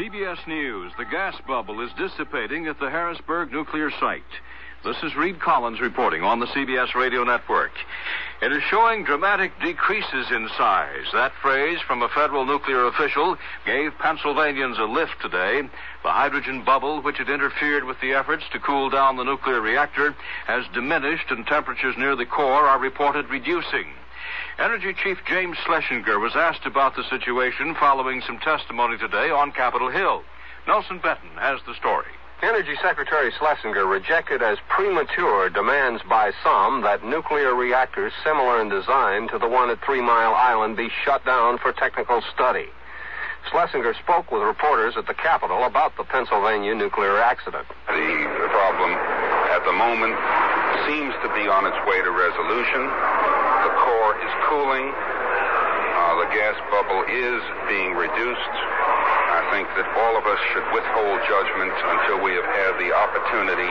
CBS News. The gas bubble is dissipating at the Harrisburg nuclear site. This is Reed Collins reporting on the CBS radio network. It is showing dramatic decreases in size. That phrase from a federal nuclear official gave Pennsylvanians a lift today. The hydrogen bubble, which had interfered with the efforts to cool down the nuclear reactor, has diminished and temperatures near the core are reported reducing. Energy Chief James Schlesinger was asked about the situation following some testimony today on Capitol Hill. Nelson Benton has the story. Energy Secretary Schlesinger rejected as premature demands by some that nuclear reactors similar in design to the one at Three Mile Island be shut down for technical study. Schlesinger spoke with reporters at the Capitol about the Pennsylvania nuclear accident. The problem at the moment seems to be on its way to resolution. The core is cooling. Uh, the gas bubble is being reduced. I think that all of us should withhold judgment until we have had the opportunity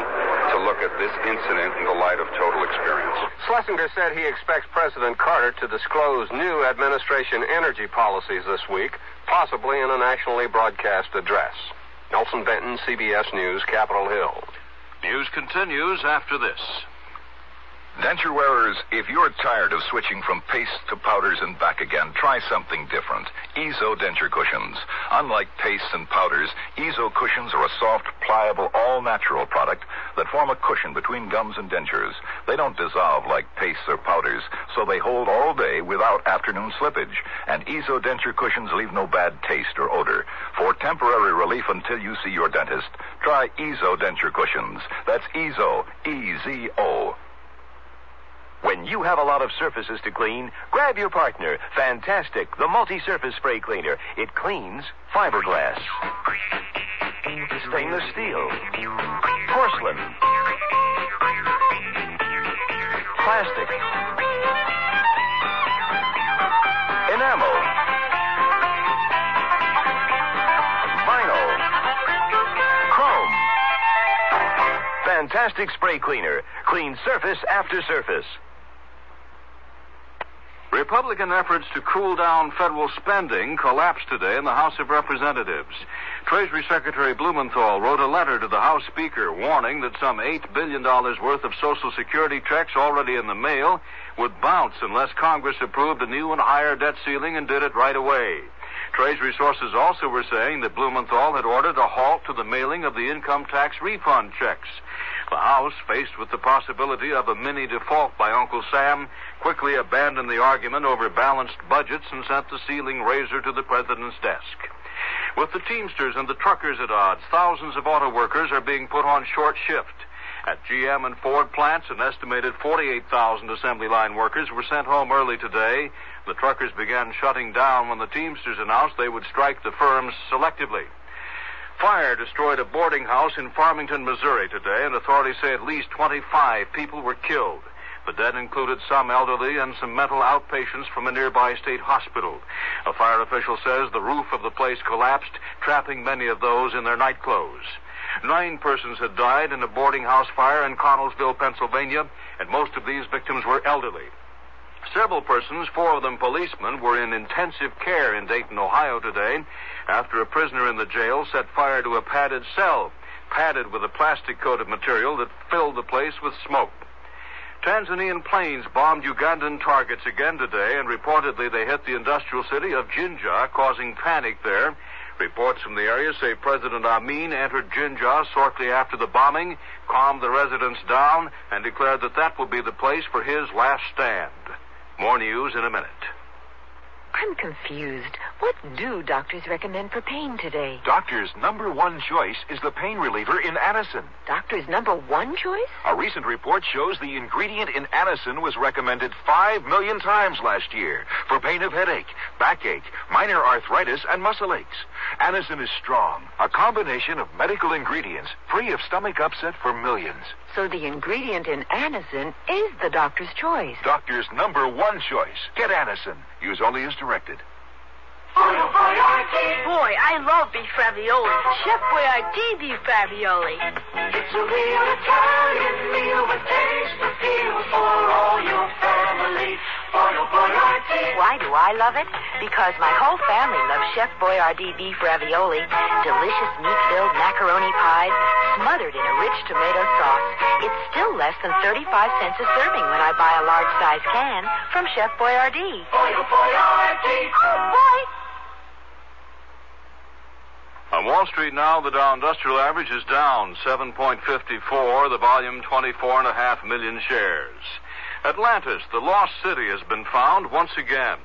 to look at this incident in the light of total experience. Schlesinger said he expects President Carter to disclose new administration energy policies this week, possibly in a nationally broadcast address. Nelson Benton, CBS News, Capitol Hill. News continues after this. Denture wearers, if you're tired of switching from paste to powders and back again, try something different. Ezo denture cushions. Unlike pastes and powders, Ezo cushions are a soft, pliable, all-natural product that form a cushion between gums and dentures. They don't dissolve like pastes or powders, so they hold all day without afternoon slippage. And Ezo denture cushions leave no bad taste or odor. For temporary relief until you see your dentist, try Ezo denture cushions. That's Ezo, E-Z-O. When you have a lot of surfaces to clean, grab your partner, Fantastic, the multi-surface spray cleaner. It cleans fiberglass, stainless steel, porcelain, plastic, enamel, vinyl, chrome. Fantastic spray cleaner. Clean surface after surface. Republican efforts to cool down federal spending collapsed today in the House of Representatives. Treasury Secretary Blumenthal wrote a letter to the House Speaker warning that some $8 billion worth of Social Security checks already in the mail would bounce unless Congress approved a new and higher debt ceiling and did it right away. Treasury sources also were saying that Blumenthal had ordered a halt to the mailing of the income tax refund checks. The House, faced with the possibility of a mini default by Uncle Sam, quickly abandoned the argument over balanced budgets and sent the ceiling raiser to the president's desk. With the Teamsters and the truckers at odds, thousands of auto workers are being put on short shift. At GM and Ford plants, an estimated 48,000 assembly line workers were sent home early today. The truckers began shutting down when the Teamsters announced they would strike the firms selectively. Fire destroyed a boarding house in Farmington, Missouri today, and authorities say at least 25 people were killed. The dead included some elderly and some mental outpatients from a nearby state hospital. A fire official says the roof of the place collapsed, trapping many of those in their nightclothes. Nine persons had died in a boarding house fire in Connellsville, Pennsylvania, and most of these victims were elderly. Several persons, four of them policemen, were in intensive care in Dayton, Ohio today after a prisoner in the jail set fire to a padded cell, padded with a plastic coated material that filled the place with smoke. Tanzanian planes bombed Ugandan targets again today, and reportedly they hit the industrial city of Jinja, causing panic there. Reports from the area say President Amin entered Jinja shortly after the bombing, calmed the residents down, and declared that that would be the place for his last stand. More news in a minute. I'm confused. What do doctors recommend for pain today? Doctor's number one choice is the pain reliever in Anacin. Doctor's number one choice? A recent report shows the ingredient in Anacin was recommended five million times last year for pain of headache, backache, minor arthritis, and muscle aches. Anacin is strong, a combination of medical ingredients free of stomach upset for millions. So the ingredient in Anacin is the doctor's choice. Doctor's number one choice. Get Anacin. Use only as directed. Boy, I love beef ravioli. Chef Boyardee beef ravioli. It's a real Italian meal with taste appeal for all your family. Why do I love it? Because my whole family loves Chef Boyardee beef ravioli, delicious meat-filled macaroni pies, smothered in a rich tomato sauce. It's still less than 35 cents a serving when I buy a large-size can from Chef Boyardee. Boyardee. Oh, boy! On Wall Street now, the Dow Industrial Average is down 7.54, the volume 24.5 million shares. Atlantis, the lost city, has been found once again.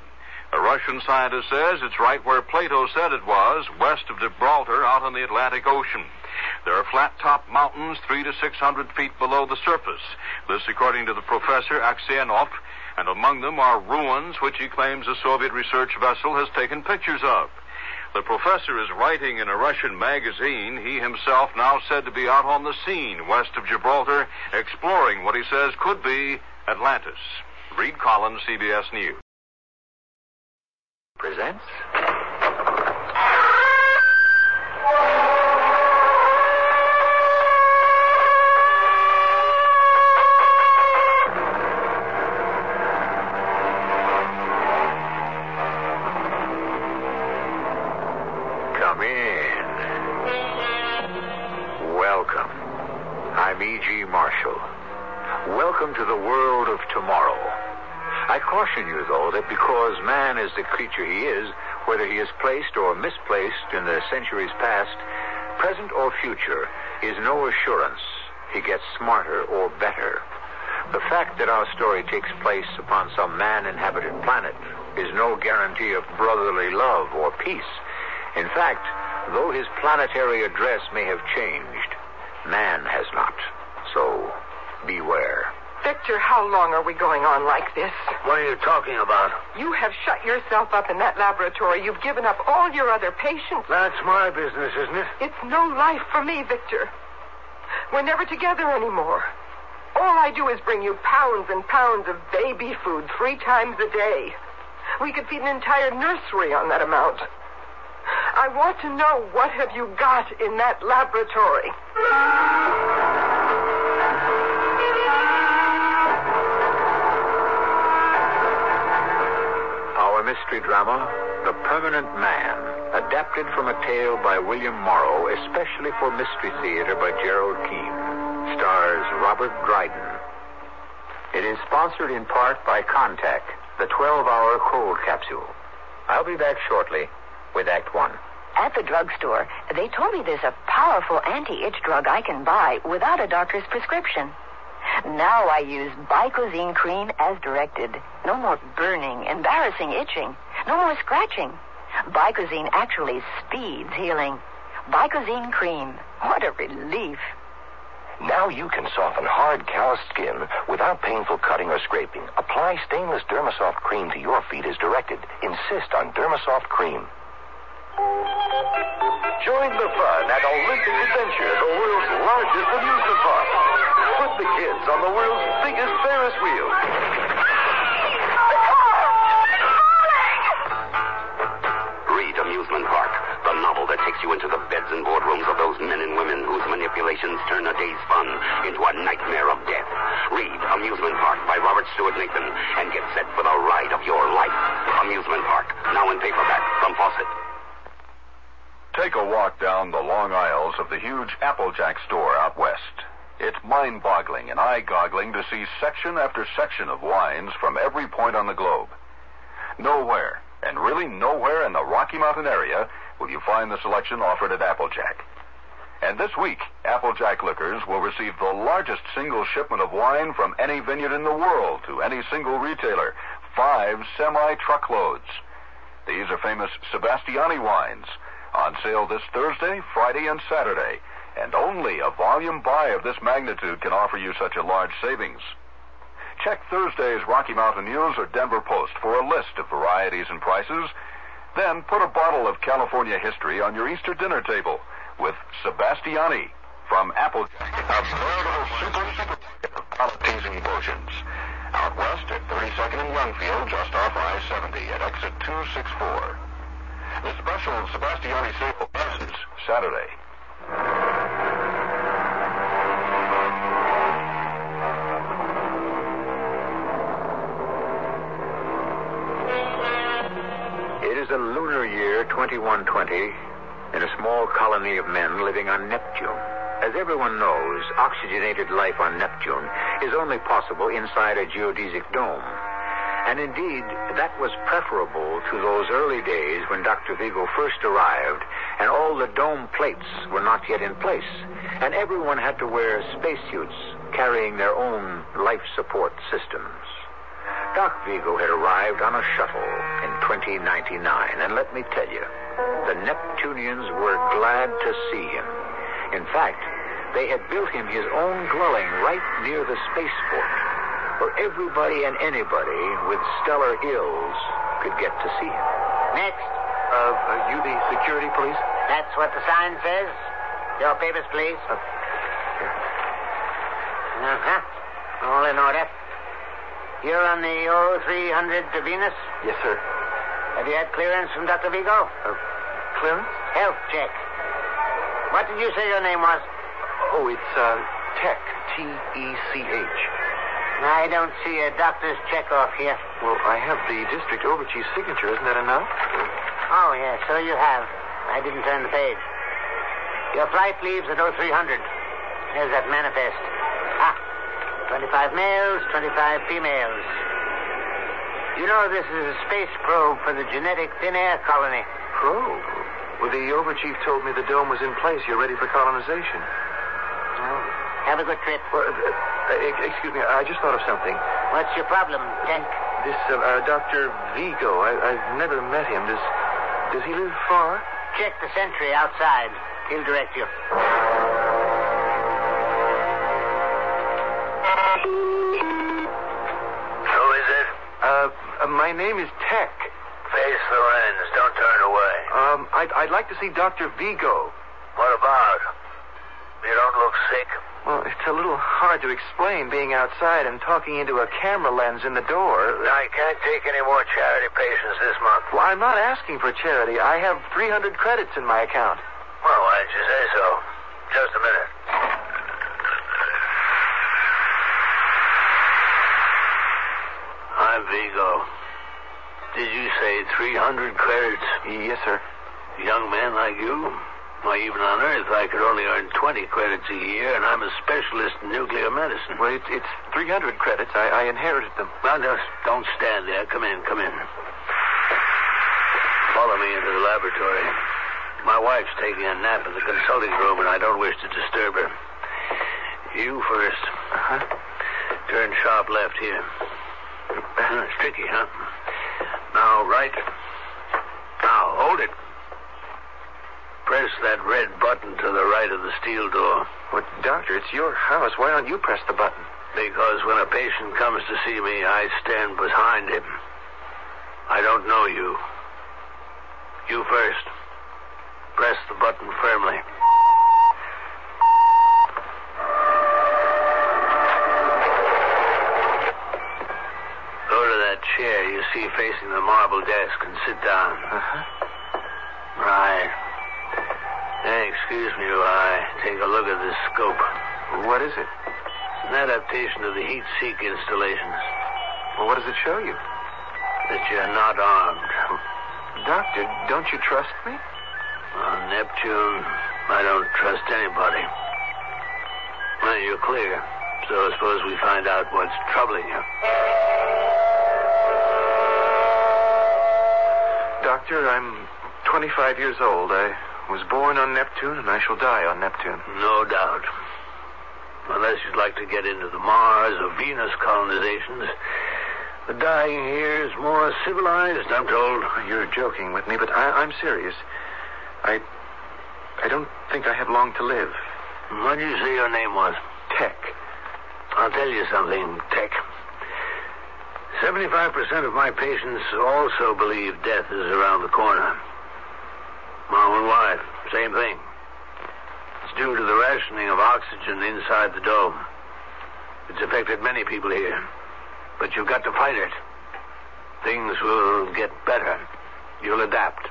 A Russian scientist says it's right where Plato said it was, west of Gibraltar, out on the Atlantic Ocean. There are flat-topped mountains three to six hundred feet below the surface. This, according to the professor Aksionov, and among them are ruins which he claims a Soviet research vessel has taken pictures of. The professor is writing in a Russian magazine, he himself now said to be out on the scene west of Gibraltar, exploring what he says could be Atlantis. Reed Collins, CBS News. Presents. Man is the creature he is, whether he is placed or misplaced in the centuries past, present or future, is no assurance he gets smarter or better. The fact that our story takes place upon some man-inhabited planet is no guarantee of brotherly love or peace. In fact, though his planetary address may have changed, man has not. So, beware. Victor, how long are we going on like this? What are you talking about? You have shut yourself up in that laboratory. You've given up all your other patients. That's my business, isn't it? It's no life for me, Victor. We're never together anymore. All I do is bring you pounds and pounds of baby food three times a day. We could feed an entire nursery on that amount. I want to know what have you got in that laboratory? Mystery drama, The Permanent Man, adapted from a tale by William Morrow, especially for Mystery Theater by Gerald Keane, stars Robert Dryden. It is sponsored in part by Contac, the 12-hour cold capsule. I'll be back shortly with Act One. At the drugstore, they told me there's a powerful anti-itch drug I can buy without a doctor's prescription. Now I use Bicozene cream as directed. No more burning, embarrassing itching. No more scratching. Bicozene actually speeds healing. Bicozene cream. What a relief. Now you can soften hard, calloused skin without painful cutting or scraping. Apply stainless Dermasoft cream to your feet as directed. Insist on Dermasoft cream. Join the fun at Olympic Adventure, the world's largest amusement park. Put the kids on the world's biggest Ferris wheel. Read Amusement Park, the novel that takes you into the beds and boardrooms of those men and women whose manipulations turn a day's fun into a nightmare of death. Read Amusement Park by Robert Stuart Nathan and get set for the ride of your life. Amusement Park, now in paperback from Fawcett. Take a walk down the long aisles of the huge Applejack store out west. It's mind boggling and eye goggling to see section after section of wines from every point on the globe. Nowhere, and really nowhere in the Rocky Mountain area, will you find the selection offered at Applejack. And this week, Applejack Liquors will receive the largest single shipment of wine from any vineyard in the world to any single retailer five semi truckloads. These are famous Sebastiani wines. On sale this Thursday, Friday, and Saturday. And only a volume buy of this magnitude can offer you such a large savings. Check Thursday's Rocky Mountain News or Denver Post for a list of varieties and prices. Then put a bottle of California history on your Easter dinner table with Sebastiani from Applejack. A veritable super supermarket of palate-teasing potions. Out west at 32nd and Youngfield, just off I-70 at exit 264. The special Sebastiani sale ends Saturday. It is a lunar year 2120 in a small colony of men living on Neptune. As everyone knows, oxygenated life on Neptune is only possible inside a geodesic dome. And indeed, that was preferable to those early days when Dr. Vigo first arrived and all the dome plates were not yet in place. And everyone had to wear spacesuits carrying their own life support systems. Doc Vigo had arrived on a shuttle in 2099, and let me tell you, the Neptunians were glad to see him. In fact, they had built him his own dwelling right near the spaceport, where everybody and anybody with stellar ills could get to see him. Next. Uh, are you the security police? That's what the sign says. Your papers, please. Uh, Uh-huh. All in order. You're on the O300 to Venus? Yes, sir. Have you had clearance from Dr. Vigo? Uh, clearance? Health check. What did you say your name was? Oh, it's, uh, Tech. T-E-C-H. I don't see a doctor's check off here. Well, I have the district overchief's signature. Isn't that enough? Oh, yes, so you have. I didn't turn the page. Your flight leaves at 0300. Here's that manifest. Ah, 25 males, 25 females. You know, this is a space probe for the genetic thin air colony. Probe? Well, the overchief told me the dome was in place. You're ready for colonization. Well, have a good trip. Well, uh, excuse me, I just thought of something. What's your problem, Tech? This uh, uh, Dr. Vigo, I, I've never met him. Does does he live far? Check the sentry outside. He'll direct you. Who is it? Uh, uh, my name is Tech. Face the lens. Don't turn away. Um, I'd, I'd like to see Dr. Vigo. What about? You don't look sick. Well, it's a little hard to explain being outside and talking into a camera lens in the door. I can't take any more charity patients this month. Well, I'm not asking for charity. I have 300 credits in my account. Well, why didn't you say so? Just a minute. I'm Vigo. Did you say 300 credits? Yes, sir. Young man like you? Why, even on Earth, I could only earn 20 credits a year, and I'm a specialist in nuclear medicine. Well, it's, it's 300 credits. I, I inherited them. Well, just don't stand there. Come in, come in. Follow me into the laboratory. My wife's taking a nap in the consulting room, and I don't wish to disturb her. You first. Uh-huh. Turn sharp left here. It's tricky, huh? Now, right. Now, hold it. Press that red button to the right of the steel door. Well, doctor, it's your house. Why don't you press the button? Because when a patient comes to see me, I stand behind him. I don't know you. You first. Press the button firmly. Go to that chair you see facing the marble desk and sit down. Uh-huh. Right. Hey, excuse me while I take a look at this scope. What is it? It's an adaptation of the heat seek installations. Well, what does it show you? That you're not armed. Doctor, don't you trust me? On Neptune, I don't trust anybody. Well, you're clear. So I suppose we find out what's troubling you. Doctor, I'm 25 years old. I was born on Neptune, and I shall die on Neptune. No doubt. Unless you'd like to get into the Mars or Venus colonizations, The dying here is more civilized, I'm told. You're joking with me, but I, I'm serious. I. I don't think I have long to live. What did you say your name was? Tech. I'll tell you something, Tech. 75% of my patients also believe death is around the corner. My own wife, same thing. It's due to the rationing of oxygen inside the dome. It's affected many people here. But you've got to fight it. Things will get better. You'll adapt.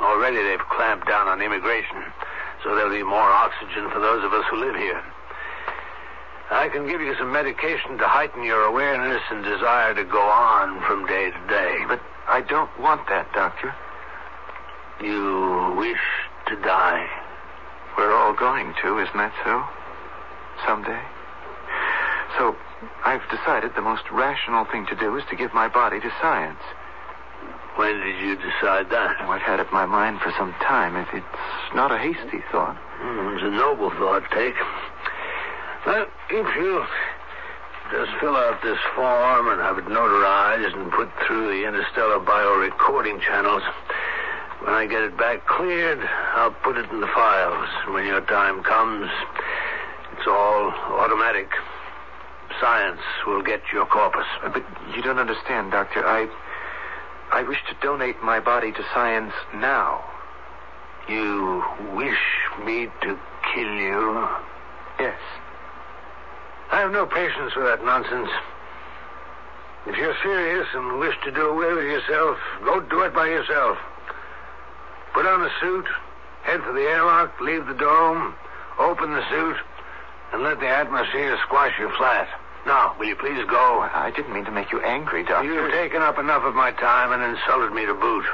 Already they've clamped down on immigration, so there'll be more oxygen for those of us who live here. I can give you some medication to heighten your awareness and desire to go on from day to day. But I don't want that, Doctor. You wish to die. We're all going to, isn't that so? Someday. So, I've decided the most rational thing to do is to give my body to science. When did you decide that? I've had it in my mind for some time. If it's not a hasty thought. Mm, it's a noble thought, Tech. Well, if you just fill out this form and have it notarized and put through the interstellar bio-recording channels, when I get it back cleared, I'll put it in the files. When your time comes, it's all automatic. Science will get your corpus. Uh, but you don't understand, Doctor. I. I wish to donate my body to science now. You wish me to kill you? Yes. I have no patience with that nonsense. If you're serious and wish to do away with yourself, go do it by yourself. Put on a suit, head for the airlock, leave the dome, open the suit, and let the atmosphere squash you flat. Now, will you please go? I didn't mean to make you angry, Doctor. You've taken up enough of my time and insulted me to boot.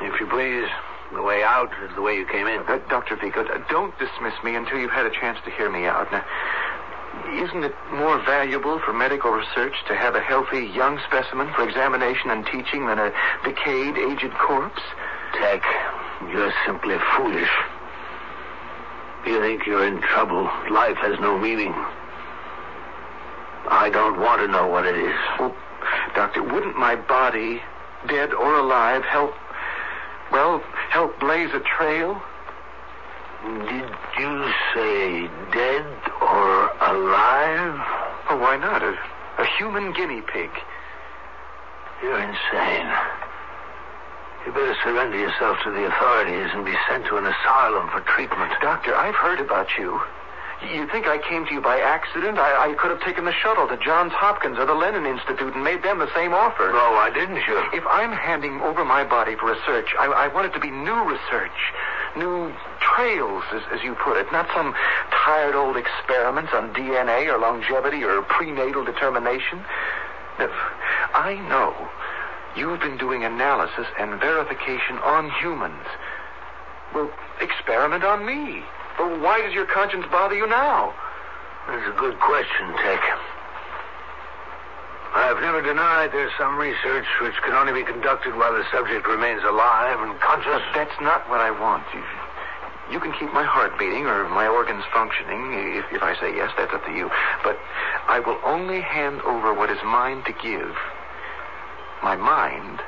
If you please, the way out is the way you came in. Uh, Dr. Vigo, uh, don't dismiss me until you've had a chance to hear me out. Now, isn't it more valuable for medical research to have a healthy young specimen for examination and teaching than a decayed, aged corpse? Tech, you're simply foolish. You think you're in trouble. Life has no meaning. I don't want to know what it is. Well, Doctor, wouldn't my body, dead or alive, help, well, help blaze a trail? Did you say dead or alive? Oh, why not? A, a human guinea pig. You're insane. You better surrender yourself to the authorities and be sent to an asylum for treatment. Doctor, I've heard about you. You think I came to you by accident? I, I could have taken the shuttle to Johns Hopkins or the Lennon Institute and made them the same offer. No, why didn't you? If I'm handing over my body for research, I, I want it to be new research, new trails, as, as you put it, not some tired old experiments on DNA or longevity or prenatal determination. If I know you've been doing analysis and verification on humans. Well, experiment on me. But why does your conscience bother you now? That's a good question, Tech. I've never denied there's some research which can only be conducted while the subject remains alive and conscious. But that's not what I want. You, you can keep my heart beating or my organs functioning. If, if I say yes, that's up to you. But I will only hand over what is mine to give. My mind,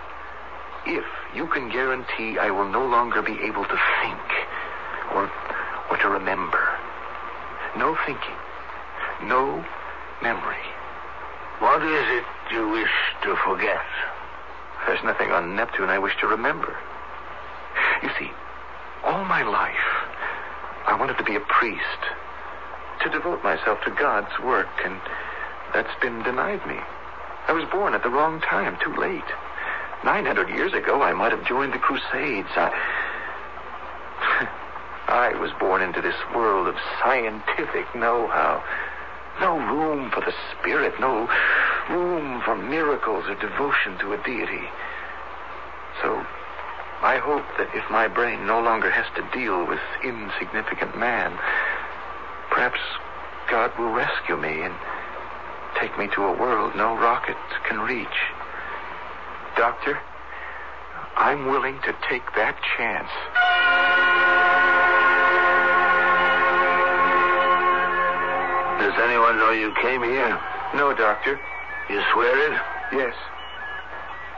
if you can guarantee I will no longer be able to think or, or to remember. No thinking. No memory. What is it you wish to forget? There's nothing on Neptune I wish to remember. You see, all my life, I wanted to be a priest, to devote myself to God's work, and that's been denied me. I was born at the wrong time, too late. 900 years ago, I might have joined the Crusades. I, I was born into this world of scientific know-how. No room for the spirit, no room for miracles or devotion to a deity. So, I hope that if my brain no longer has to deal with insignificant man, perhaps God will rescue me and take me to a world no rocket can reach. Doctor, I'm willing to take that chance. Does anyone know you came here? No, Doctor. You swear it? Yes.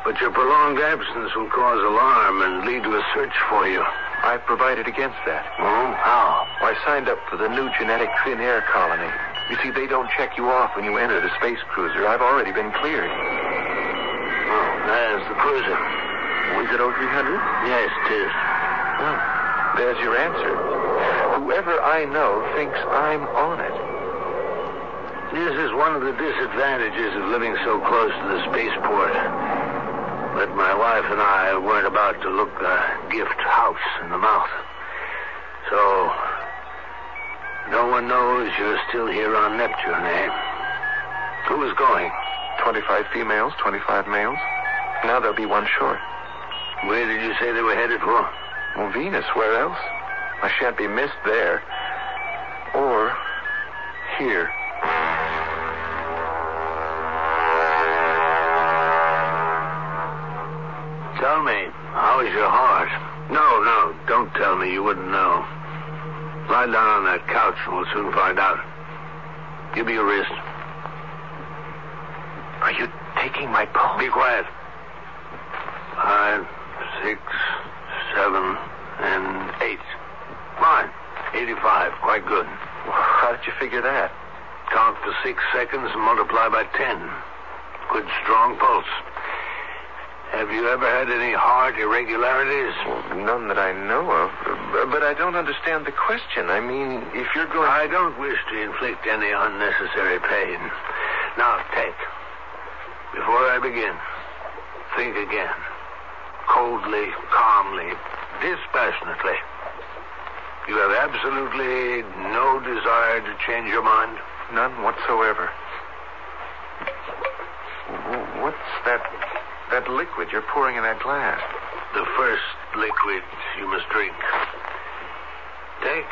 But your prolonged absence will cause alarm and lead to a search for you. I've provided against that. Oh? How? I signed up for the new genetic thin air colony. You see, they don't check you off when you enter the space cruiser. I've already been cleared. Oh, there's the cruiser. Was it 0300? Yes, it is. Well, there's your answer. Whoever I know thinks I'm on it. This is one of the disadvantages of living so close to the spaceport. But my wife and I weren't about to look a gift house in the mouth. So, no one knows you're still here on Neptune, eh? Who is going? 25 females, 25 males. Now there'll be one short. Where did you say they were headed for? Well, Venus, where else? I shan't be missed there. Or here. Tell me, how is your heart? No, no, don't tell me. You wouldn't know. Lie down on that couch and we'll soon find out. Give me your wrist. Are you taking my pulse? Be quiet. Five, six, seven, and eight. Fine. 85. Quite good. How did you figure that? Count for six seconds and multiply by ten. Good, strong pulse. Have you ever had any heart irregularities? Well, none that I know of. But I don't understand the question. I mean, if you're going. I don't wish to inflict any unnecessary pain. Now, take. Before I begin, think again. Coldly, calmly, dispassionately. You have absolutely no desire to change your mind? None whatsoever. What's that that liquid you're pouring in that glass? The first liquid you must drink. Tech.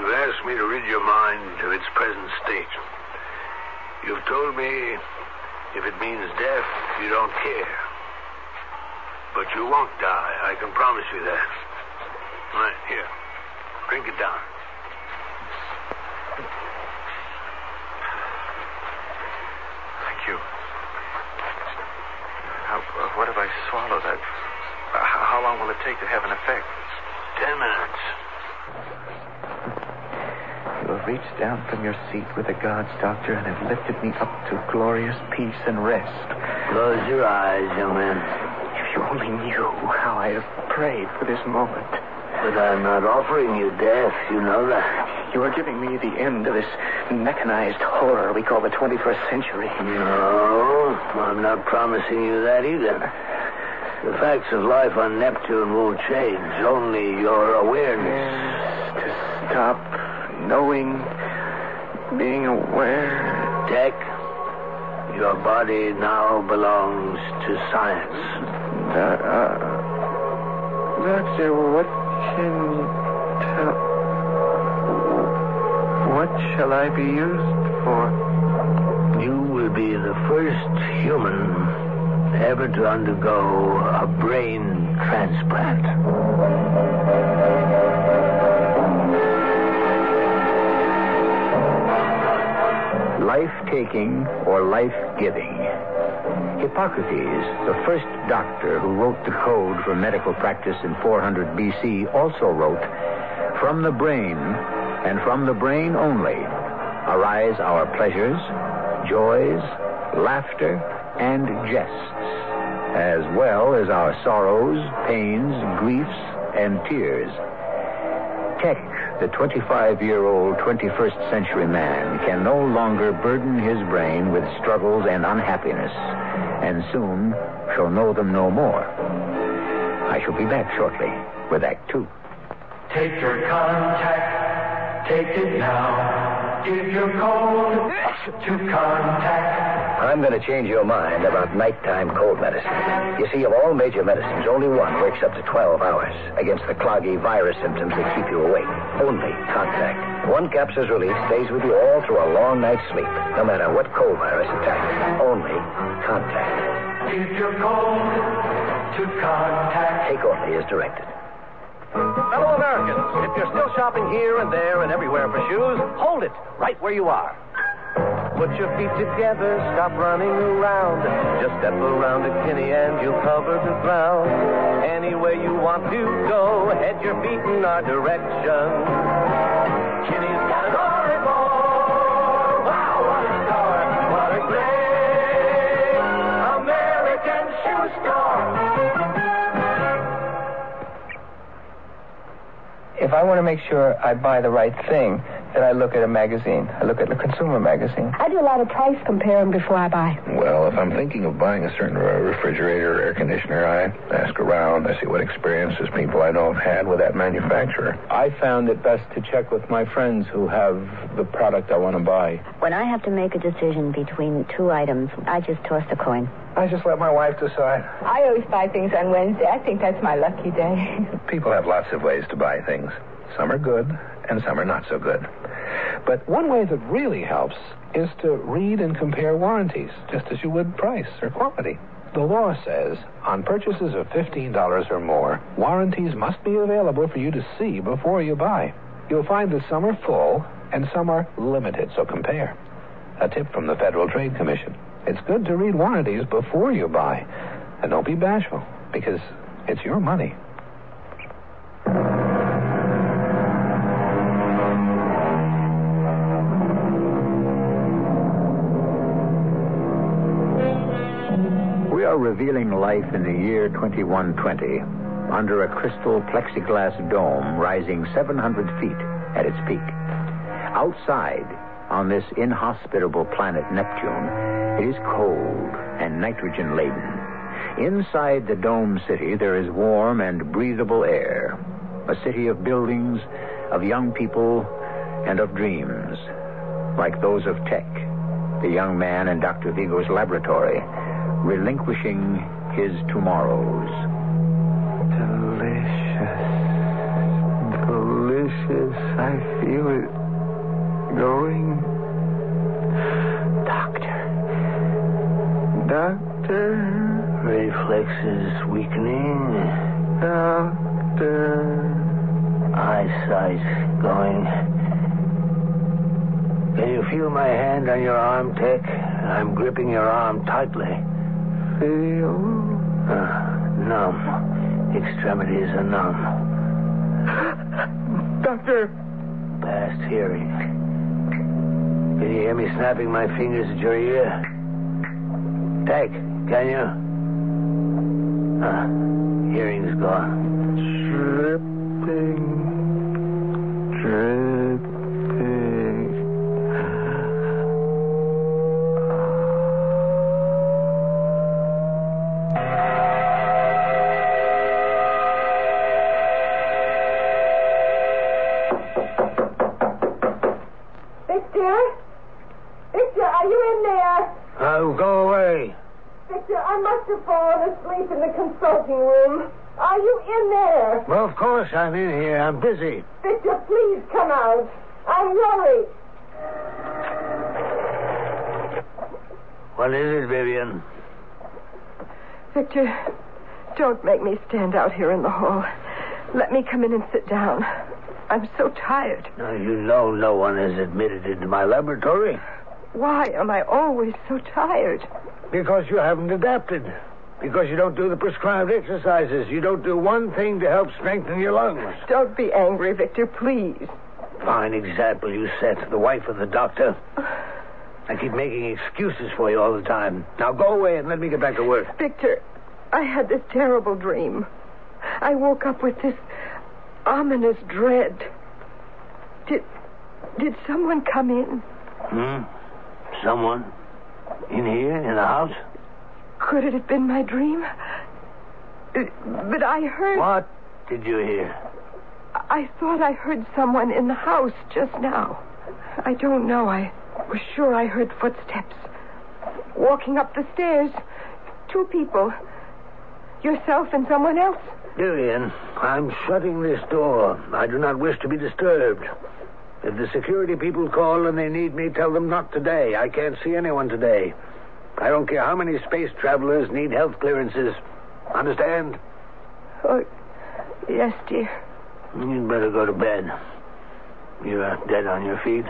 You've asked me to rid your mind of its present state. You've told me if it means death, you don't care. But you won't die. I can promise you that. Right, here. Drink it down. Thank you. How, uh, what have I swallowed? I, uh, how long will it take to have an effect? Ten minutes. You have reached down from your seat with the gods, Doctor, and have lifted me up to glorious peace and rest. Close your eyes, young man. If you only knew how I have prayed for this moment. But I'm not offering you death, you know that. You are giving me the end of this mechanized horror we call the 21st century. No, I'm not promising you that either. The facts of life on Neptune won't change, only your awareness. Yes, stop knowing, being aware. Tech, your body now belongs to science. Uh, uh, doctor, what can you tell? What shall I be used for? You will be the first human ever to undergo a brain transplant. Life taking or life giving. Hippocrates, the first doctor who wrote the code for medical practice in 400 BC, also wrote From the brain, and from the brain only, arise our pleasures, joys, laughter, and jests, as well as our sorrows, pains, griefs, and tears. The 25 year old 21st century man, can no longer burden his brain with struggles and unhappiness, and soon shall know them no more. I shall be back shortly with Act Two. Take your Contac, take it now. Give your code to Contac. I'm going to change your mind about nighttime cold medicine. You see, of all major medicines, only one works up to 12 hours against the cloggy virus symptoms that keep you awake. Only Contac. One capsule's release stays with you all through a long night's sleep, no matter what cold virus attacks. Only Contac. Give your code to Contac. Take only as directed. Fellow Americans, if you're still shopping here and there and everywhere for shoes, hold it right where you are. Put your feet together, stop running around. Just step around to Kinney and you'll cover the ground. Anywhere you want to go, head your feet in our direction. Kinney's I want to make sure I buy the right thing, then I look at a magazine. I look at the consumer magazine. I do a lot of price comparing before I buy. Well, if I'm thinking of buying a certain uh, refrigerator or air conditioner, I ask around. I see what experiences people I know have had with that manufacturer. I found it best to check with my friends who have the product I want to buy. When I have to make a decision between two items, I just toss a coin. I just let my wife decide. I always buy things on Wednesday. I think that's my lucky day. People have lots of ways to buy things. Some are good, and some are not so good. But one way that really helps is to read and compare warranties, just as you would price or quality. The law says on purchases of $15 or more, warranties must be available for you to see before you buy. You'll find that some are full and some are limited, so compare. A tip from the Federal Trade Commission. It's good to read warranties before you buy. And don't be bashful, because it's your money. Revealing life in the year 2120 under a crystal plexiglass dome rising 700 feet at its peak. Outside, on this inhospitable planet Neptune, it is cold and nitrogen laden. Inside the dome city, there is warm and breathable air. A city of buildings, of young people, and of dreams, like those of Tech, the young man in Dr. Vigo's laboratory, relinquishing his tomorrows. Delicious. Delicious. I feel it going. Doctor. Doctor. Reflexes weakening. Doctor. Eyesight going. Can you feel my hand on your arm, Tech? I'm gripping your arm tightly. Feel? Uh, numb. Extremities are numb. Doctor. Past hearing. Can you hear me snapping my fingers at your ear? Tech, can you? Ah, hearing's gone. Dripping. Dripping. There? Oh, go away. Victor, I must have fallen asleep in the consulting room. Are you in there? Well, of course I'm in here. I'm busy. Victor, please come out. I'm worried. What is it, Vivian? Victor, don't make me stand out here in the hall. Let me come in and sit down. I'm so tired. Now, you know no one is admitted into my laboratory. Why am I always so tired? Because you haven't adapted. Because you don't do the prescribed exercises. You don't do one thing to help strengthen your lungs. Don't be angry, Victor, please. Fine example you set. The wife of the doctor. I keep making excuses for you all the time. Now go away and let me get back to work. Victor, I had this terrible dream. I woke up with this ominous dread. Did did someone come in? Hmm? Someone? In here? In the house? Could it have been my dream? But I heard. What did you hear? I thought I heard someone in the house just now. I don't know. I was sure I heard footsteps. Walking up the stairs. Two people. Yourself and someone else. Vivian, I'm shutting this door. I do not wish to be disturbed. If the security people call and they need me, tell them not today. I can't see anyone today. I don't care how many space travelers need health clearances. Understand? Oh, yes, dear. You'd better go to bed. You're dead on your feet.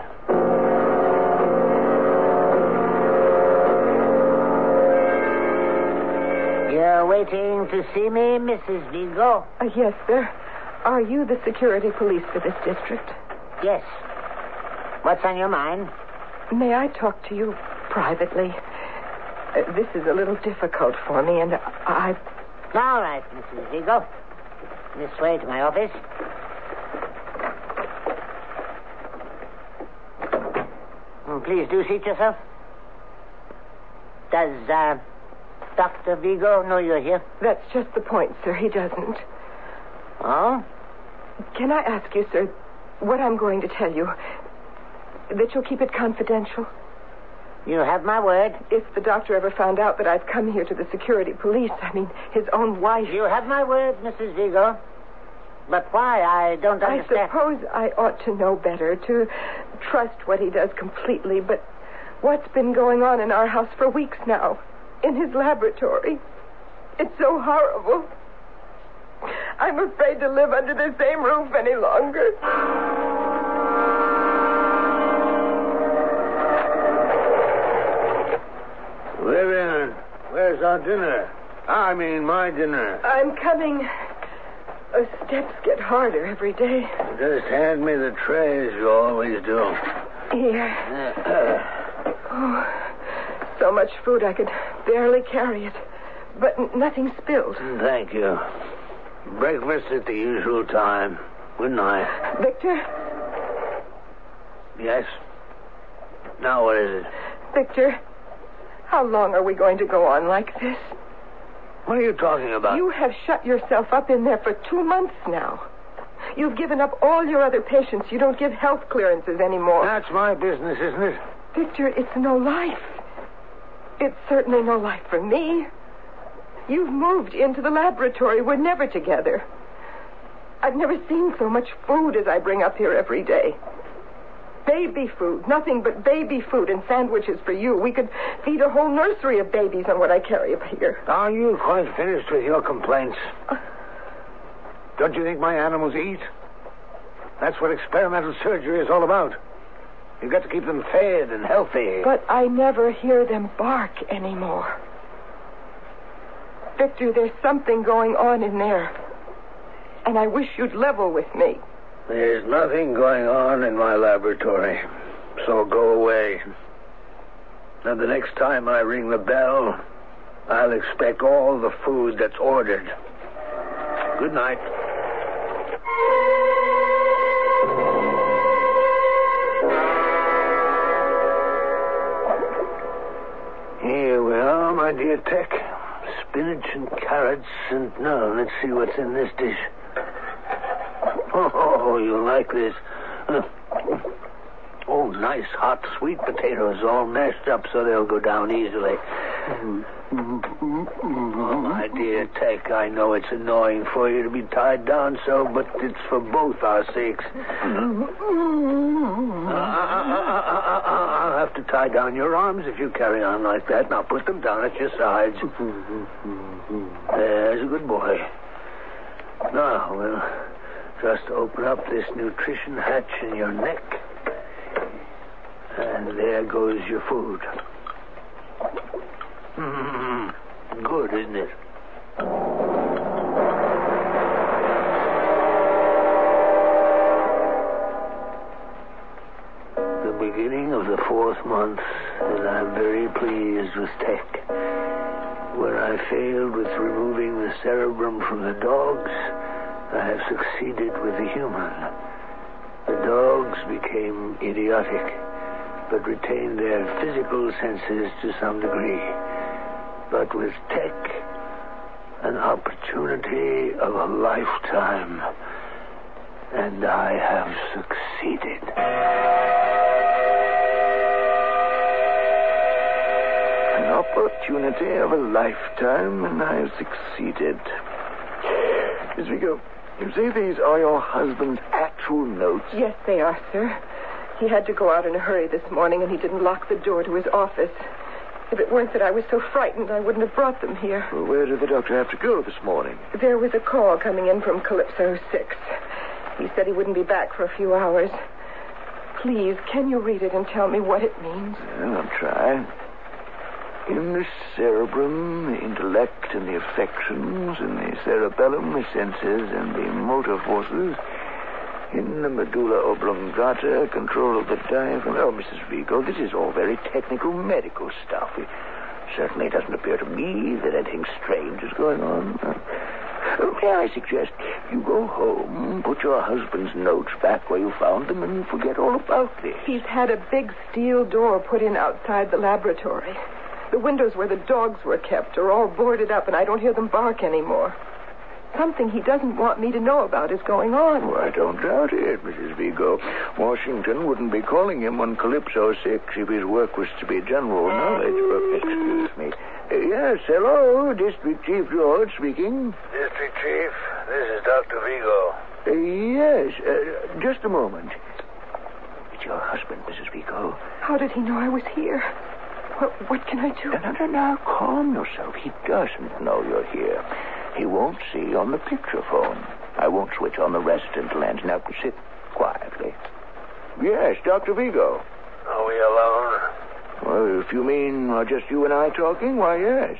You're waiting to see me, Mrs. Vigo? Uh, yes, sir. Are you the security police for this district? Yes. What's on your mind? May I talk to you privately? Uh, this is a little difficult for me, and I. All right, Mrs. Vigo. This way to my office. Mm, Please do seat yourself. Does uh, Dr. Vigo know you're here? That's just the point, sir. He doesn't. Oh? Can I ask you, sir, what I'm going to tell you? That you'll keep it confidential? You have my word. If the doctor ever found out that I've come here to the security police, I mean, his own wife. You have my word, Mrs. Vigo. But why? I don't understand. I suppose I ought to know better, to trust what he does completely, but what's been going on in our house for weeks now? In his laboratory. It's so horrible. I'm afraid to live under the same roof any longer. Vivian, where's our dinner? I mean, my dinner. I'm coming. The steps get harder every day. Just hand me the tray as you always do. Here. Oh, so much food I could barely carry it. But n- nothing spilled. Thank you. Breakfast at the usual time. Good night. Victor? Yes? Now what is it? Victor, how long are we going to go on like this? What are you talking about? You have shut yourself up in there for two months now. You've given up all your other patients. You don't give health clearances anymore. That's my business, isn't it? Victor, it's no life. It's certainly no life for me. You've moved into the laboratory. We're never together. I've never seen so much food as I bring up here every day. Baby food, nothing but baby food and sandwiches for you. We could feed a whole nursery of babies on what I carry up here. Are you quite finished with your complaints? Don't you think my animals eat? That's what experimental surgery is all about. You've got to keep them fed and healthy. But I never hear them bark anymore. Victor, there's something going on in there. And I wish you'd level with me. There's nothing going on in my laboratory, so go away. And the next time I ring the bell, I'll expect all the food that's ordered. Good night. Here we are, my dear Tech. Spinach and carrots, and now let's see what's in this dish. Oh, you'll like this. Oh, nice hot sweet potatoes, all mashed up so they'll go down easily. Mm. Oh, my dear Tech, I know it's annoying for you to be tied down so, but it's for both our sakes. Uh, uh, uh, uh, I'll have to tie down your arms if you carry on like that. Now put them down at your sides. There's a good boy. Now, we'll just open up this nutrition hatch in your neck. And there goes your food. Mm, good, isn't it? The beginning of the fourth month, and I'm very pleased with Tech. Where I failed with removing the cerebrum from the dogs, I have succeeded with the human. The dogs became idiotic, but retained their physical senses to some degree. But with Tech, an opportunity of a lifetime, and I have succeeded. An opportunity of a lifetime, and I have succeeded. Miss Vigo, you say these are your husband's actual notes? Yes, they are, sir. He had to go out in a hurry this morning, and he didn't lock the door to his office. If it weren't that I was so frightened, I wouldn't have brought them here. Well, where did the doctor have to go this morning? There was a call coming in from Calypso 6. He said he wouldn't be back for a few hours. Please, can you read it and tell me what it means? Well, I'll try. In the cerebrum, the intellect and the affections. In the cerebellum, the senses and the motor forces. In the medulla oblongata, control of the diaphragm. Oh, Mrs. Vigo, this is all very technical medical stuff. It certainly doesn't appear to me that anything strange is going on. Uh, may I suggest you go home, put your husband's notes back where you found them, and forget all about this? He's had a big steel door put in outside the laboratory. The windows where the dogs were kept are all boarded up, and I don't hear them bark anymore. Something he doesn't want me to know about is going on. Oh, I don't doubt it, Mrs. Vigo. Washington wouldn't be calling him on Calypso 6 if his work was to be general knowledge. But, excuse me. Uh, yes, hello, District Chief George speaking. District Chief, this is Dr. Vigo. Uh, yes, uh, just a moment. It's your husband, Mrs. Vigo. How did he know I was here? What, what can I do? No, no, no, no. Calm yourself. He doesn't know you're here. He won't see on the picture phone. I won't switch on the resident lens. Now, sit quietly. Yes, Dr. Vigo. Are we alone? Well, if you mean uh, just you and I talking, why, yes.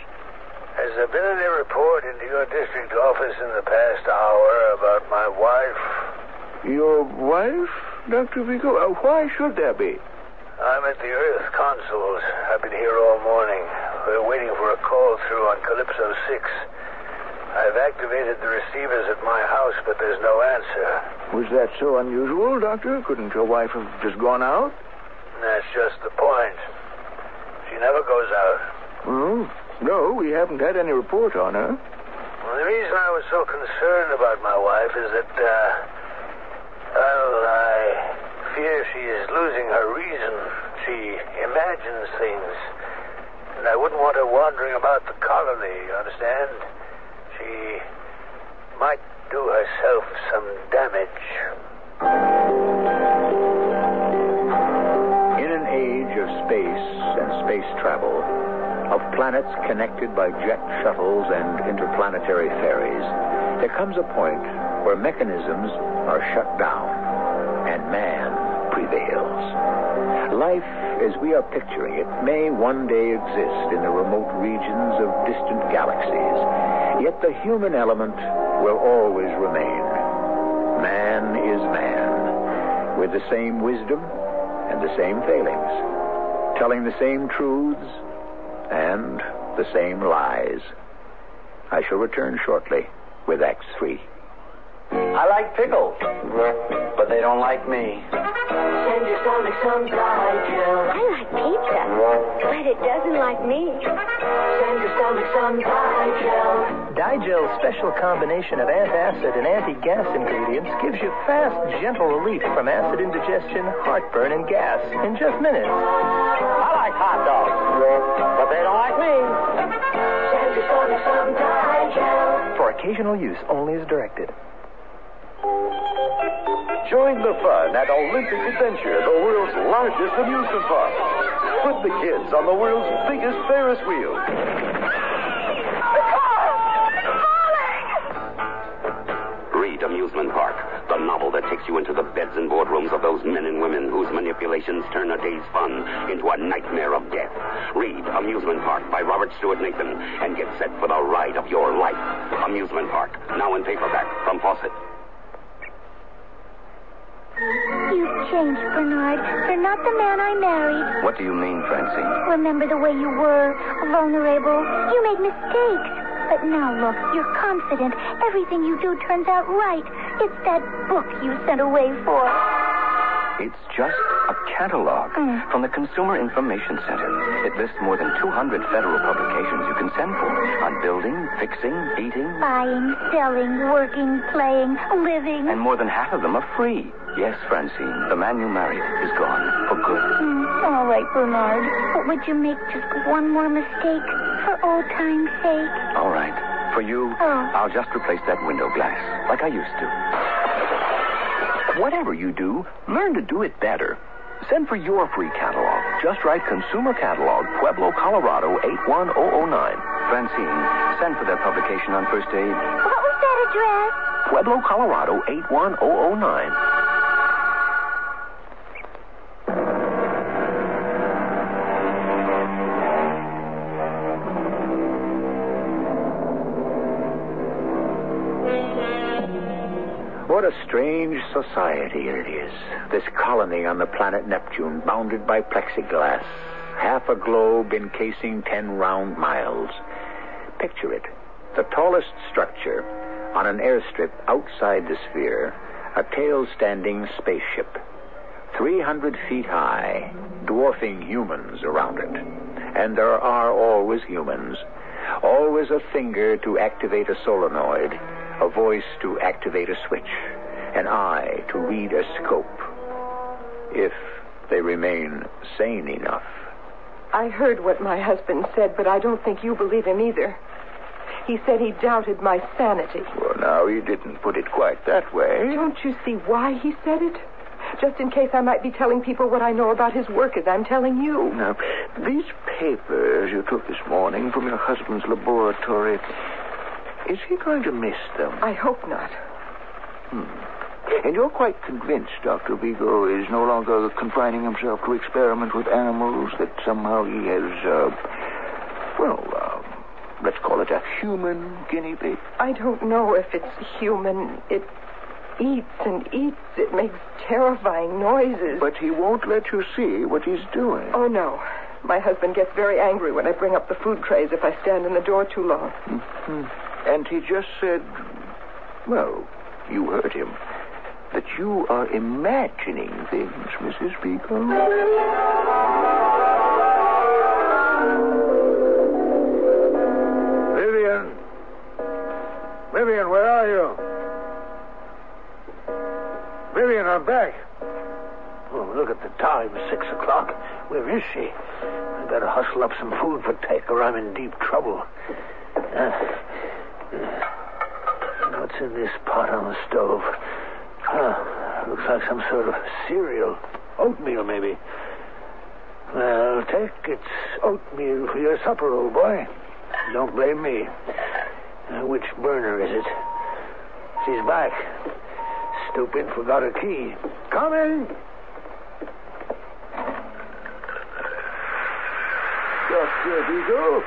Has there been any report into your district office in the past hour about my wife? Your wife, Dr. Vigo? Uh, why should there be? I'm at the Earth consuls. I've been here all morning. We're waiting for a call through on Calypso 6. I've activated the receivers at my house, but there's no answer. Was that so unusual, Doctor? Couldn't your wife have just gone out? That's just the point. She never goes out. Well, no, we haven't had any report on her. Well, the reason I was so concerned about my wife is that, uh, well, I fear she is losing her reason. She imagines things. And I wouldn't want her wandering about the colony, you understand? She might do herself some damage. In an age of space and space travel, of planets connected by jet shuttles and interplanetary ferries, there comes a point where mechanisms are shut down and man prevails. Life, as we are picturing it, may one day exist in the remote regions of distant galaxies. Yet the human element will always remain. Man is man, with the same wisdom and the same failings, telling the same truths and the same lies. I shall return shortly with Acts 3. I like pickles, but they don't like me. Send your stomach some Di-Gel. I like pizza, but it doesn't like me. Send your stomach some Di-Gel. Di-Gel's special combination of antacid and anti-gas ingredients gives you fast, gentle relief from acid indigestion, heartburn, and gas in just minutes. I like hot dogs, but they don't like me. Send your stomach some Di-Gel. For occasional use only as directed. Join the fun at Olympic Adventure, the world's largest amusement park. Put the kids on the world's biggest Ferris wheel. Amusement Park, the novel that takes you into the beds and boardrooms of those men and women whose manipulations turn a day's fun into a nightmare of death. Read Amusement Park by Robert Stuart Nathan and get set for the ride of your life. Amusement Park, now in paperback from Fawcett. You've changed, Bernard. You're not the man I married. What do you mean, Francine? Remember the way you were, vulnerable. You made mistakes. But now look, you're confident. Everything you do turns out right. It's that book you sent away for. It's just a catalog Mm. from the Consumer Information Center. It lists more than 200 federal publications you can send for on building, fixing, eating, Buying, selling, working, playing, living. and more than half of them are free. Yes, Francine, the man you married is gone for good. Mm, all right, Bernard. But would you make just one more mistake for old time's sake? For you, Oh. I'll just replace that window glass like I used to. Whatever you do, learn to do it better. Send for your free catalog. Just write Consumer Catalog, Pueblo, Colorado 81009. Francine, send for that publication on first aid. What was that address? Pueblo, Colorado 81009. Society it is. This colony on the planet Neptune, bounded by plexiglass, half a globe encasing ten round miles. Picture it the tallest structure on an airstrip outside the sphere, a tail standing spaceship. 300 feet high, dwarfing humans around it. And there are always humans. Always a finger to activate a solenoid, a voice to activate a switch, an eye to read a scope. If they remain sane enough. I heard what my husband said, but I don't think you believe him either. He said he doubted my sanity. Well, now, he didn't put it quite that way. Don't you see why he said it? Just in case I might be telling people what I know about his work as I'm telling you. Now, these papers you took this morning from your husband's laboratory, is he going to miss them? I hope not. Hmm. And you're quite convinced Dr. Vigo is no longer confining himself to experiment with animals, that somehow he has, uh, well, uh, let's call it a human guinea pig? I don't know if it's human. It eats and eats. It makes terrifying noises. But he won't let you see what he's doing. Oh, no. My husband gets very angry when I bring up the food trays if I stand in the door too long. Mhm. And he just said, well, you heard him, that you are imagining things, Mrs. Vigo. Vivian. Vivian, where are you? Vivian, I'm back. Oh, look at the time. Six o'clock. Where is she? I better hustle up some food for Tech or I'm in deep trouble. Uh, uh, what's in this pot on the stove? Huh. Looks like some sort of cereal. Oatmeal, maybe. Well, Tech, it's oatmeal for your supper, old boy. Don't blame me. Uh, which burner is it? She's back. Stupid, forgot her key. Coming! Dr. Vigo?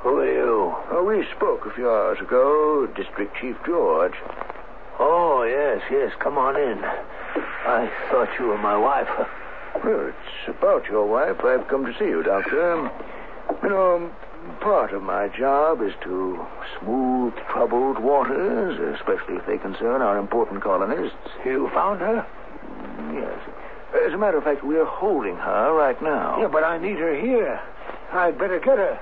Who are you? Oh, we spoke a few hours ago, District Chief George. Oh, yes, yes. Come on in. I thought you were my wife. Well, it's about your wife I've come to see you, Doctor. Um, you know, um, part of my job is to smooth troubled waters, especially if they concern our important colonists. You found her? Yes. As a matter of fact, we're holding her right now. Yeah, but I need her here. I'd better get her.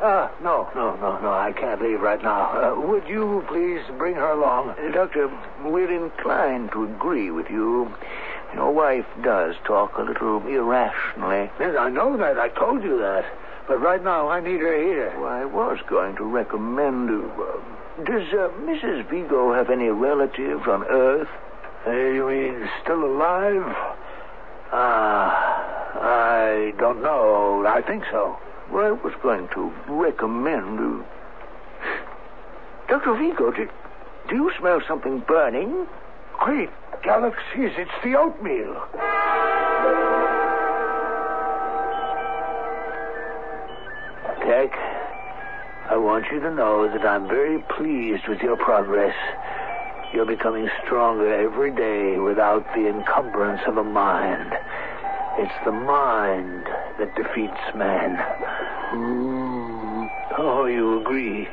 Uh, no, no, no, no. I can't leave right now. Uh, would you please bring her along? Uh, Doctor, we're inclined to agree with you. Your wife does talk a little irrationally. Yes, I know that. I told you that. But right now, I need her here. Well, I was going to recommend. Uh, does uh, Mrs. Vigo have any relatives on Earth? Uh, you mean still alive? Ah, I don't know. I think so. Well, I was going to recommend. Uh... Dr. Vigo, do, do you smell something burning? Great galaxies, it's the oatmeal. Tech, I want you to know that I'm very pleased with your progress. You're becoming stronger every day without the encumbrance of a mind. It's the mind that defeats man. Mm. Oh, you agree.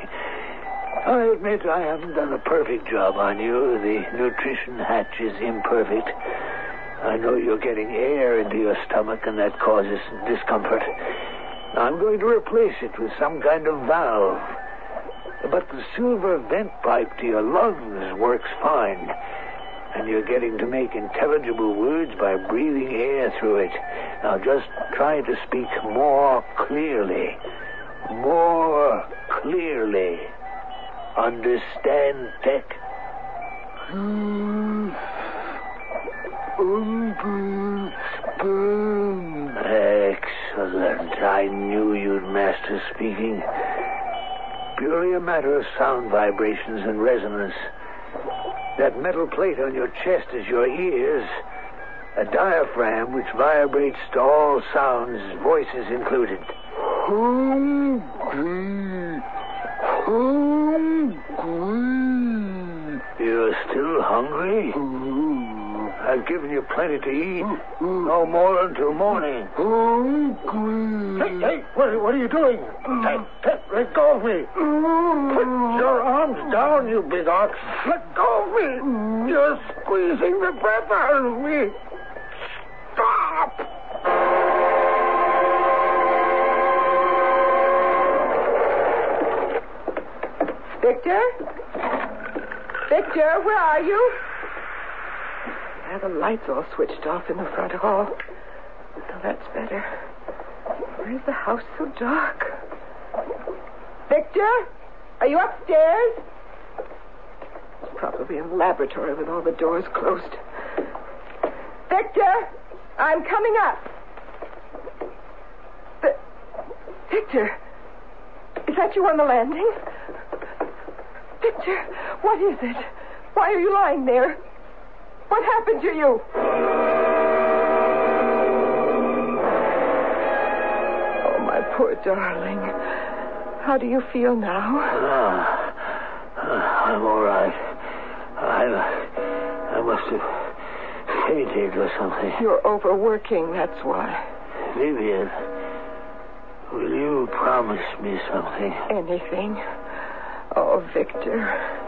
I admit I haven't done a perfect job on you. The nutrition hatch is imperfect. I know you're getting air into your stomach, and that causes discomfort. I'm going to replace it with some kind of valve. But the silver vent pipe to your lungs works fine. And you're getting to make intelligible words by breathing air through it. Now just try to speak more clearly. More clearly. Understand, Tech? Excellent. I knew you'd master speaking. Purely a matter of sound vibrations and resonance. That metal plate on your chest is your ears. A diaphragm which vibrates to all sounds, voices included. You're You're still hungry? I've given you plenty to eat. No more until morning. Hungry. Hey, hey, what, what are you doing? Ted, Ted, let go of me. Put your arms down, you big ox. Let go of me. You're squeezing the breath out of me. Victor? Victor, where are you? Ah, the lights all switched off in the front hall. So that's better. Why is the house so dark? Victor? Are you upstairs? It's probably in the laboratory with all the doors closed. Victor! I'm coming up. Vi- Victor! Is that you on the landing? Victor, what is it? Why are you lying there? What happened to you? Oh, my poor darling. How do you feel now? Ah, ah, I'm all right. I, I must have fainted or something. You're overworking, that's why. Vivian, will you promise me something? Anything. Oh, Victor.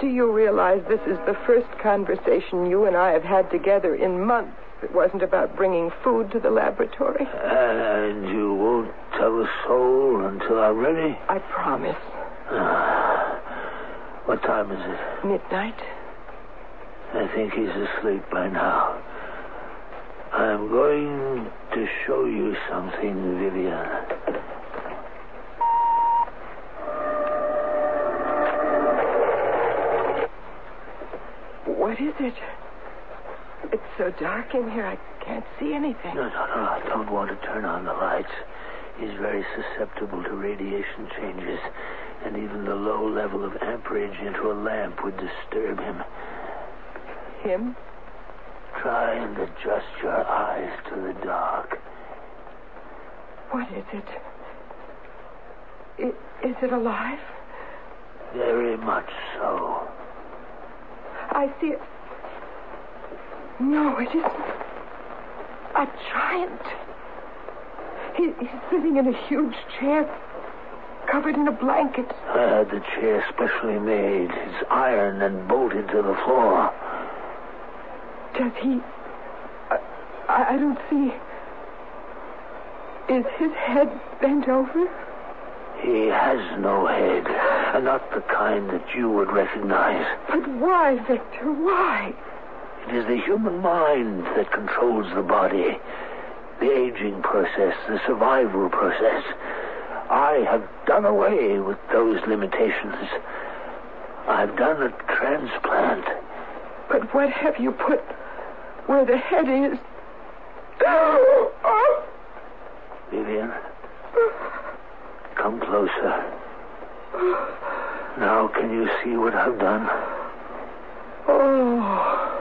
Do you realize this is the first conversation you and I have had together in months? It wasn't about bringing food to the laboratory. And you won't tell a soul until I'm ready? I promise. Ah, what time is it? Midnight. I think he's asleep by now. I'm going to show you something, Vivian. What is it? It's so dark in here, I can't see anything. No, no, no. I don't want to turn on the lights. He's very susceptible to radiation changes, and even the low level of amperage into a lamp would disturb him. Him? Try and adjust your eyes to the dark. What is it? I- is it alive? Very much so. I see it. No, it isn't. A giant. He, he's sitting in a huge chair, covered in a blanket. I had the chair specially made. It's iron and bolted to the floor. Does he. I, I don't see. Is his head bent over? He has no head, and not the kind that you would recognize. But why, Victor? Why? It is the human mind that controls the body, the aging process, the survival process. I have done away with those limitations. I've done a transplant. But what have you put where the head is? Vivian, come closer. Now, can you see what I've done? Oh,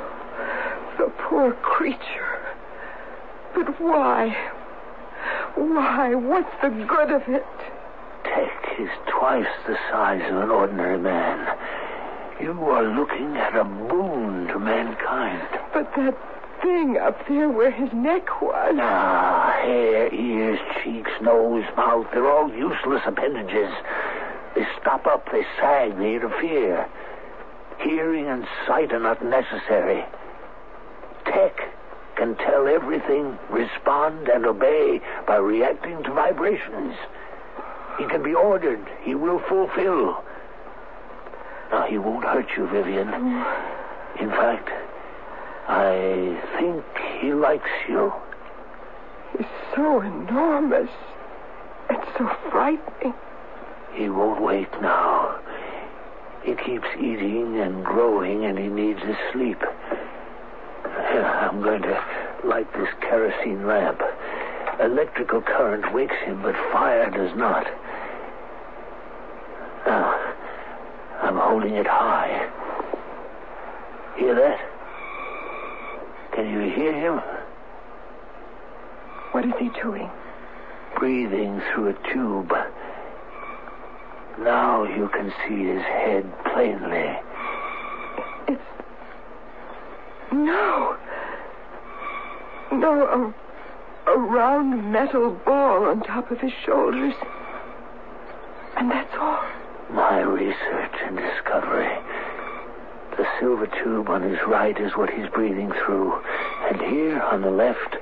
the poor creature. But why? Why? What's the good of it? Tech is twice the size of an ordinary man. You are looking at a boon to mankind. But that thing up there where his neck was. Ah, hair, ears, cheeks, nose, mouth, they're all useless appendages. They stop up, they sag, they interfere. Hearing and sight are not necessary. Tech can tell everything, respond, and obey by reacting to vibrations. He can be ordered. He will fulfill. Now, he won't hurt you, Vivian. Mm. In fact, I think he likes you. So enormous. It's so frightening. He won't wake now. He keeps eating and growing, and he needs his sleep. I'm going to light this kerosene lamp. Electrical current wakes him, but fire does not. Now, I'm holding it high. Hear that? Can you hear him? What is he doing? Breathing through a tube. Now you can see his head plainly. It's No. No, a, a round metal ball on top of his shoulders. And that's all. My research and discovery. The silver tube on his right is what he's breathing through. And here on the left,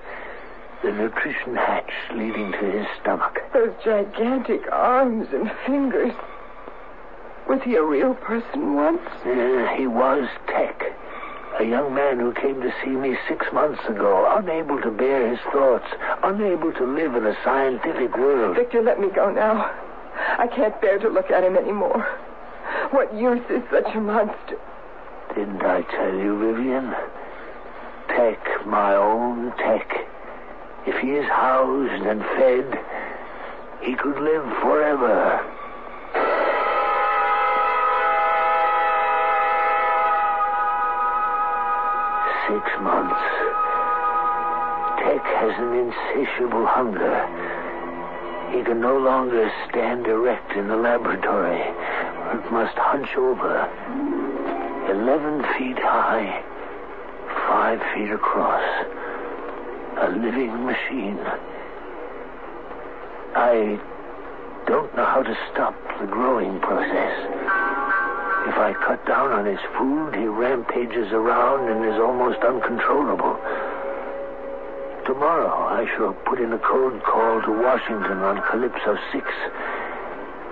the nutrition hatch leading to his stomach. Those gigantic arms and fingers. Was he a real person once? Uh, he was Tech. A young man who came to see me six months ago, unable to bear his thoughts, unable to live in a scientific world. Victor, let me go now. I can't bear to look at him anymore. What use is such a monster? Didn't I tell you, Vivian? Tech, my own Tech. If he is housed and fed, he could live forever. Six months. Tech has an insatiable hunger. He can no longer stand erect in the laboratory, but must hunch over. Eleven feet high, five feet across. A living machine. I don't know how to stop the growing process. If I cut down on his food, he rampages around and is almost uncontrollable. Tomorrow, I shall put in a code call to Washington on Calypso 6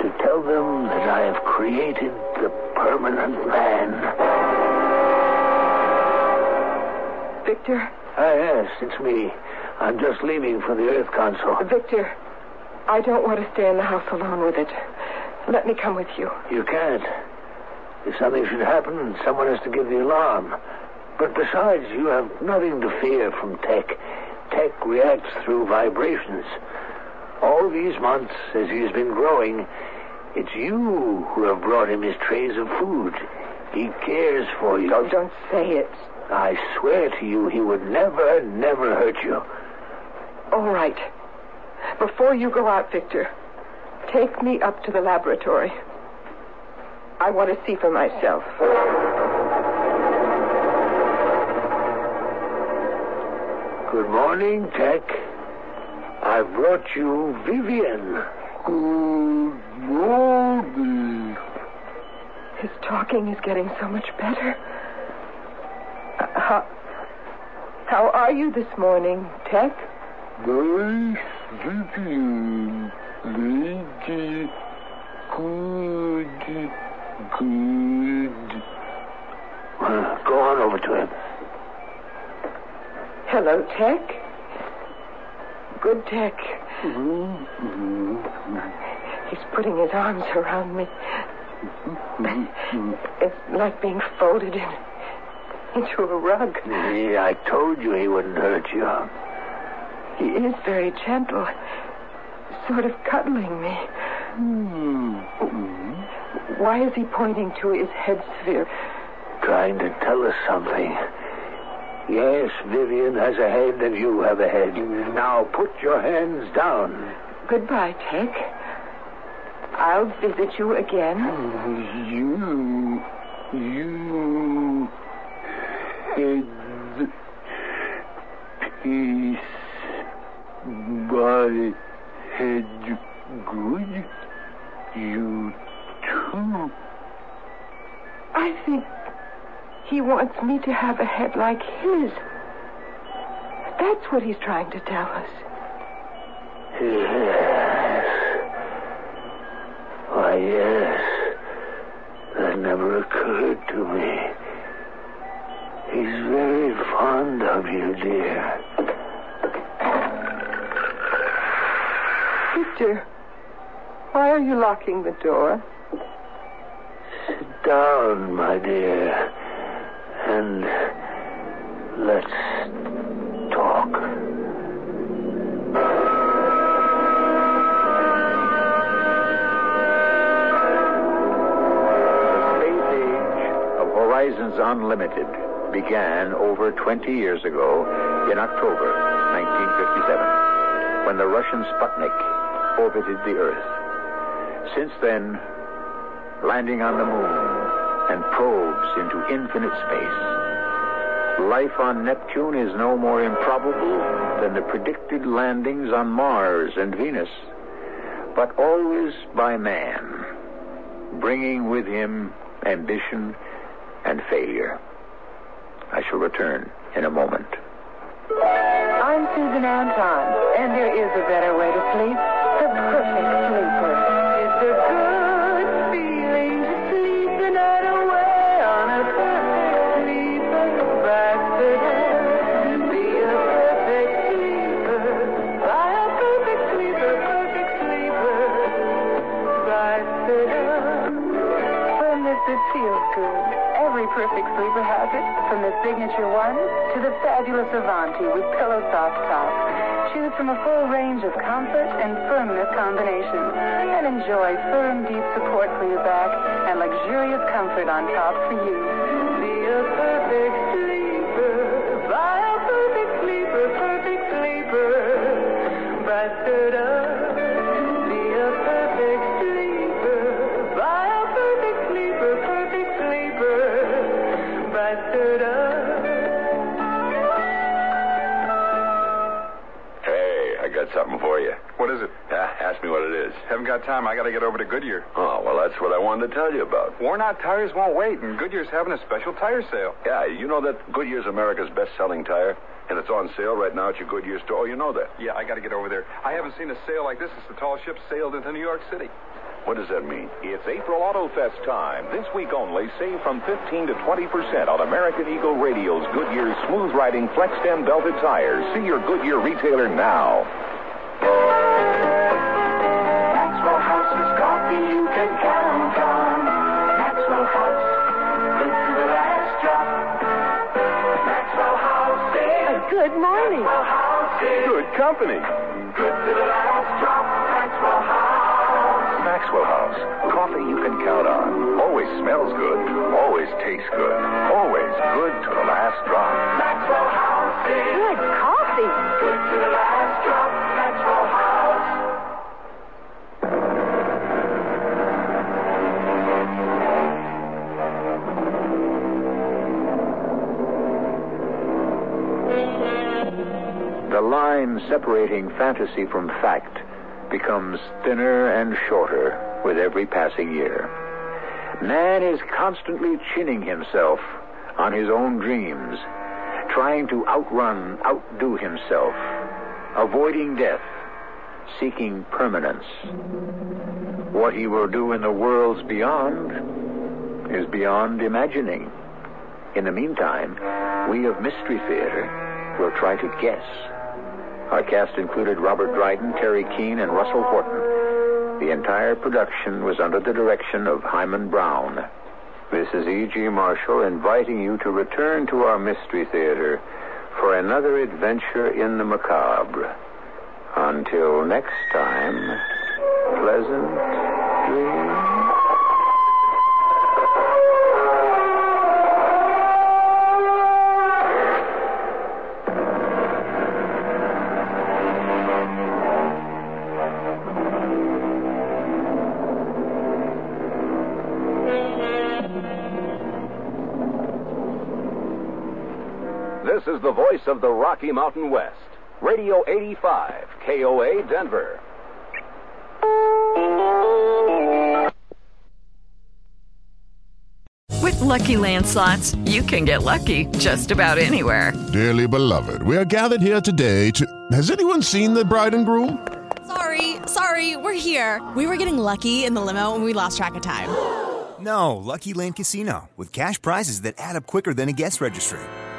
to tell them that I have created the permanent man. Victor? Ah, yes, it's me. I'm just leaving for the Earth Council. Victor, I don't want to stay in the house alone with it. Let me come with you. You can't. If something should happen, someone has to give the alarm. But besides, you have nothing to fear from Tech. Tech reacts through vibrations. All these months, as he has been growing, it's you who have brought him his trays of food. He cares for you. Oh, don't say it. I swear to you, he would never, never hurt you. All right. Before you go out, Victor, take me up to the laboratory. I want to see for myself. Good morning, Tech. I brought you Vivian. Good morning. His talking is getting so much better. How are you this morning, Tech? Nice Vivian. Lady. Good. Good. Go on over to him. Hello, Tech. Good Tech. Mm-hmm. He's putting his arms around me. It's like being folded in into a rug. Yeah, I told you he wouldn't hurt you. He is very gentle, sort of cuddling me. Hmm. Why is he pointing to his head sphere? Trying to tell us something. Yes, Vivian has a head and you have a head. Now put your hands down. Goodbye, Tech. I'll visit you again. Hmm, you. You. Head. Peace. My head good. You too. I think he wants me to have a head like his. That's what he's trying to tell us. Yes. Why, yes. That never occurred to me. He's very fond of you, dear. Victor, why are you locking the door? Sit down, my dear, and let's talk. space age of Horizons Unlimited began over 20 years ago in October 1957 when the Russian Sputnik orbited the Earth. Since then, landing on the moon and probes into infinite space, Life on Neptune is no more improbable than the predicted landings on Mars and Venus, but always by man, bringing with him ambition and failure. Return in a moment. I'm Susan Anton, and there is a better way to sleep. The perfect Signature to the fabulous Avanti with Pillow Soft Top. Choose from a full range of comfort and firmness combinations and enjoy firm, deep support for your back and luxurious comfort on top for you. Got time. I got to get over to Goodyear. Oh, well, that's what I wanted to tell you about. Worn out tires won't wait, and Goodyear's having a special tire sale. Yeah, you know that Goodyear's America's best-selling tire, and it's on sale right now at your Goodyear store. Oh, you know that. Yeah, I got to get over there. I haven't seen a sale like this since the tall ship sailed into New York City. What does that mean? It's April Auto Fest time. This week only, save from 15 to 20% on American Eagle Radio's Goodyear smooth riding flex stem belted tires. See your Goodyear retailer now. Company. good to the last drop. Maxwell House. Maxwell House. Coffee you can count on. Always smells good. Always tastes good. Always good to the last drop. Maxwell House Good coffee. good to the last drop. Separating fantasy from fact becomes thinner and shorter with every passing year. Man is constantly chinning himself on his own dreams, trying to outrun, outdo himself, avoiding death, seeking permanence. What he will do in the worlds beyond is beyond imagining. In the meantime, we of Mystery Theater will try to guess. Our cast included Robert Dryden, Teri Keane, and Russell Horton. The entire production was under the direction of Himan Brown. Is E.G. Marshall inviting you to return to our Mystery Theater for another adventure in the macabre. Until next time, pleasant dreams. The voice of the Rocky Mountain West. Radio 85, KOA Denver. With Lucky Land slots, you can get lucky just about anywhere. Dearly beloved, we are gathered here today to. Has anyone seen the bride and groom? Sorry, sorry, we're here. We were getting lucky in the limo and we lost track of time. No, Lucky Land Casino, with cash prizes that add up quicker than a guest registry.